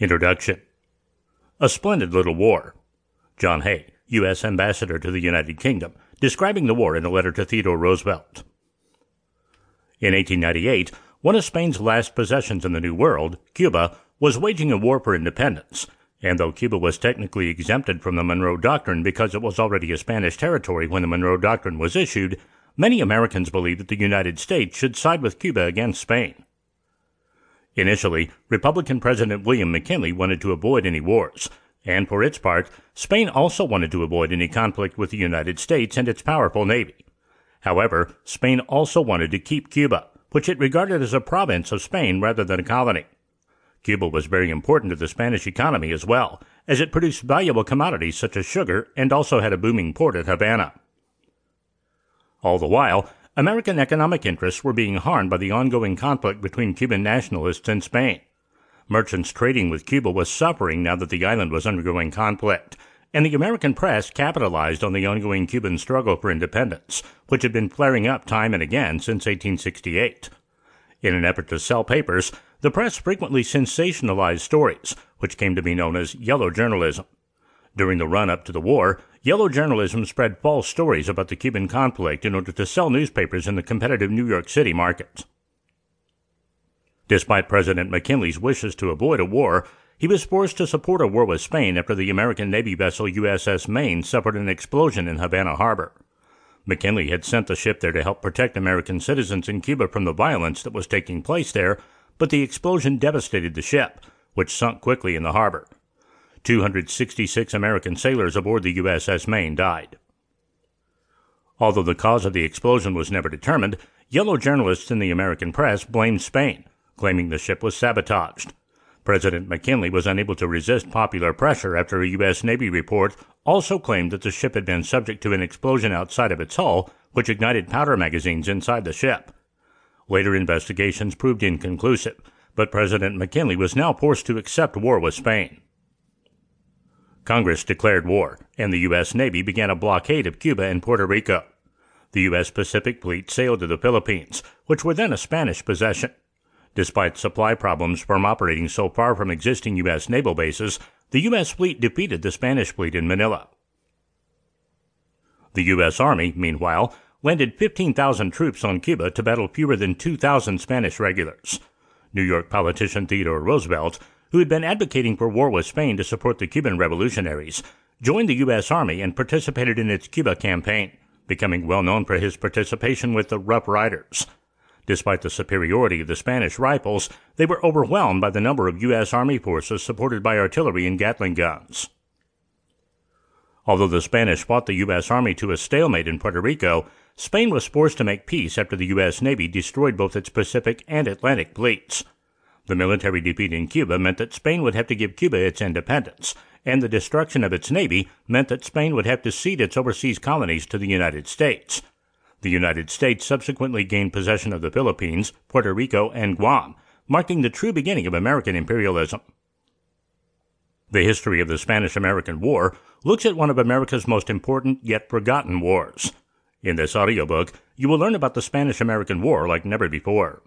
Introduction A Splendid Little War. John Hay, U.S. Ambassador to the United Kingdom, describing the war in a letter to Theodore Roosevelt. In 1898, one of Spain's last possessions in the New World, Cuba, was waging a war for independence, and though Cuba was technically exempted from the Monroe Doctrine because it was already a Spanish territory when the Monroe Doctrine was issued, many Americans believed that the United States should side with Cuba against Spain. Initially, Republican President William McKinley wanted to avoid any wars, and for its part, Spain also wanted to avoid any conflict with the United States and its powerful navy. However, Spain also wanted to keep Cuba, which it regarded as a province of Spain rather than a colony. Cuba was very important to the Spanish economy as well, as it produced valuable commodities such as sugar and also had a booming port at Havana. All the while, American economic interests were being harmed by the ongoing conflict between Cuban nationalists and Spain. Merchants trading with Cuba was suffering now that the island was undergoing conflict, and the American press capitalized on the ongoing Cuban struggle for independence, which had been flaring up time and again since 1868. In an effort to sell papers, the press frequently sensationalized stories, which came to be known as yellow journalism. During the run up to the war, yellow journalism spread false stories about the Cuban conflict in order to sell newspapers in the competitive New York City market. Despite President McKinley's wishes to avoid a war, he was forced to support a war with Spain after the American Navy vessel USS Maine suffered an explosion in Havana Harbor. McKinley had sent the ship there to help protect American citizens in Cuba from the violence that was taking place there, but the explosion devastated the ship, which sunk quickly in the harbor. 266 American sailors aboard the USS Maine died. Although the cause of the explosion was never determined, yellow journalists in the American press blamed Spain, claiming the ship was sabotaged. President McKinley was unable to resist popular pressure after a U.S. Navy report also claimed that the ship had been subject to an explosion outside of its hull, which ignited powder magazines inside the ship. Later investigations proved inconclusive, but President McKinley was now forced to accept war with Spain. Congress declared war, and the U.S. Navy began a blockade of Cuba and Puerto Rico. The U.S. Pacific Fleet sailed to the Philippines, which were then a Spanish possession. Despite supply problems from operating so far from existing U.S. naval bases, the U.S. fleet defeated the Spanish fleet in Manila. The U.S. Army, meanwhile, landed 15,000 troops on Cuba to battle fewer than 2,000 Spanish regulars. New York politician Theodore Roosevelt who had been advocating for war with Spain to support the Cuban revolutionaries, joined the U.S. Army and participated in its Cuba campaign, becoming well known for his participation with the Rough Riders. Despite the superiority of the Spanish rifles, they were overwhelmed by the number of U.S. Army forces supported by artillery and Gatling guns. Although the Spanish fought the U.S. Army to a stalemate in Puerto Rico, Spain was forced to make peace after the U.S. Navy destroyed both its Pacific and Atlantic fleets. The military defeat in Cuba meant that Spain would have to give Cuba its independence, and the destruction of its navy meant that Spain would have to cede its overseas colonies to the United States. The United States subsequently gained possession of the Philippines, Puerto Rico, and Guam, marking the true beginning of American imperialism. The history of the Spanish American War looks at one of America's most important yet forgotten wars. In this audiobook, you will learn about the Spanish American War like never before.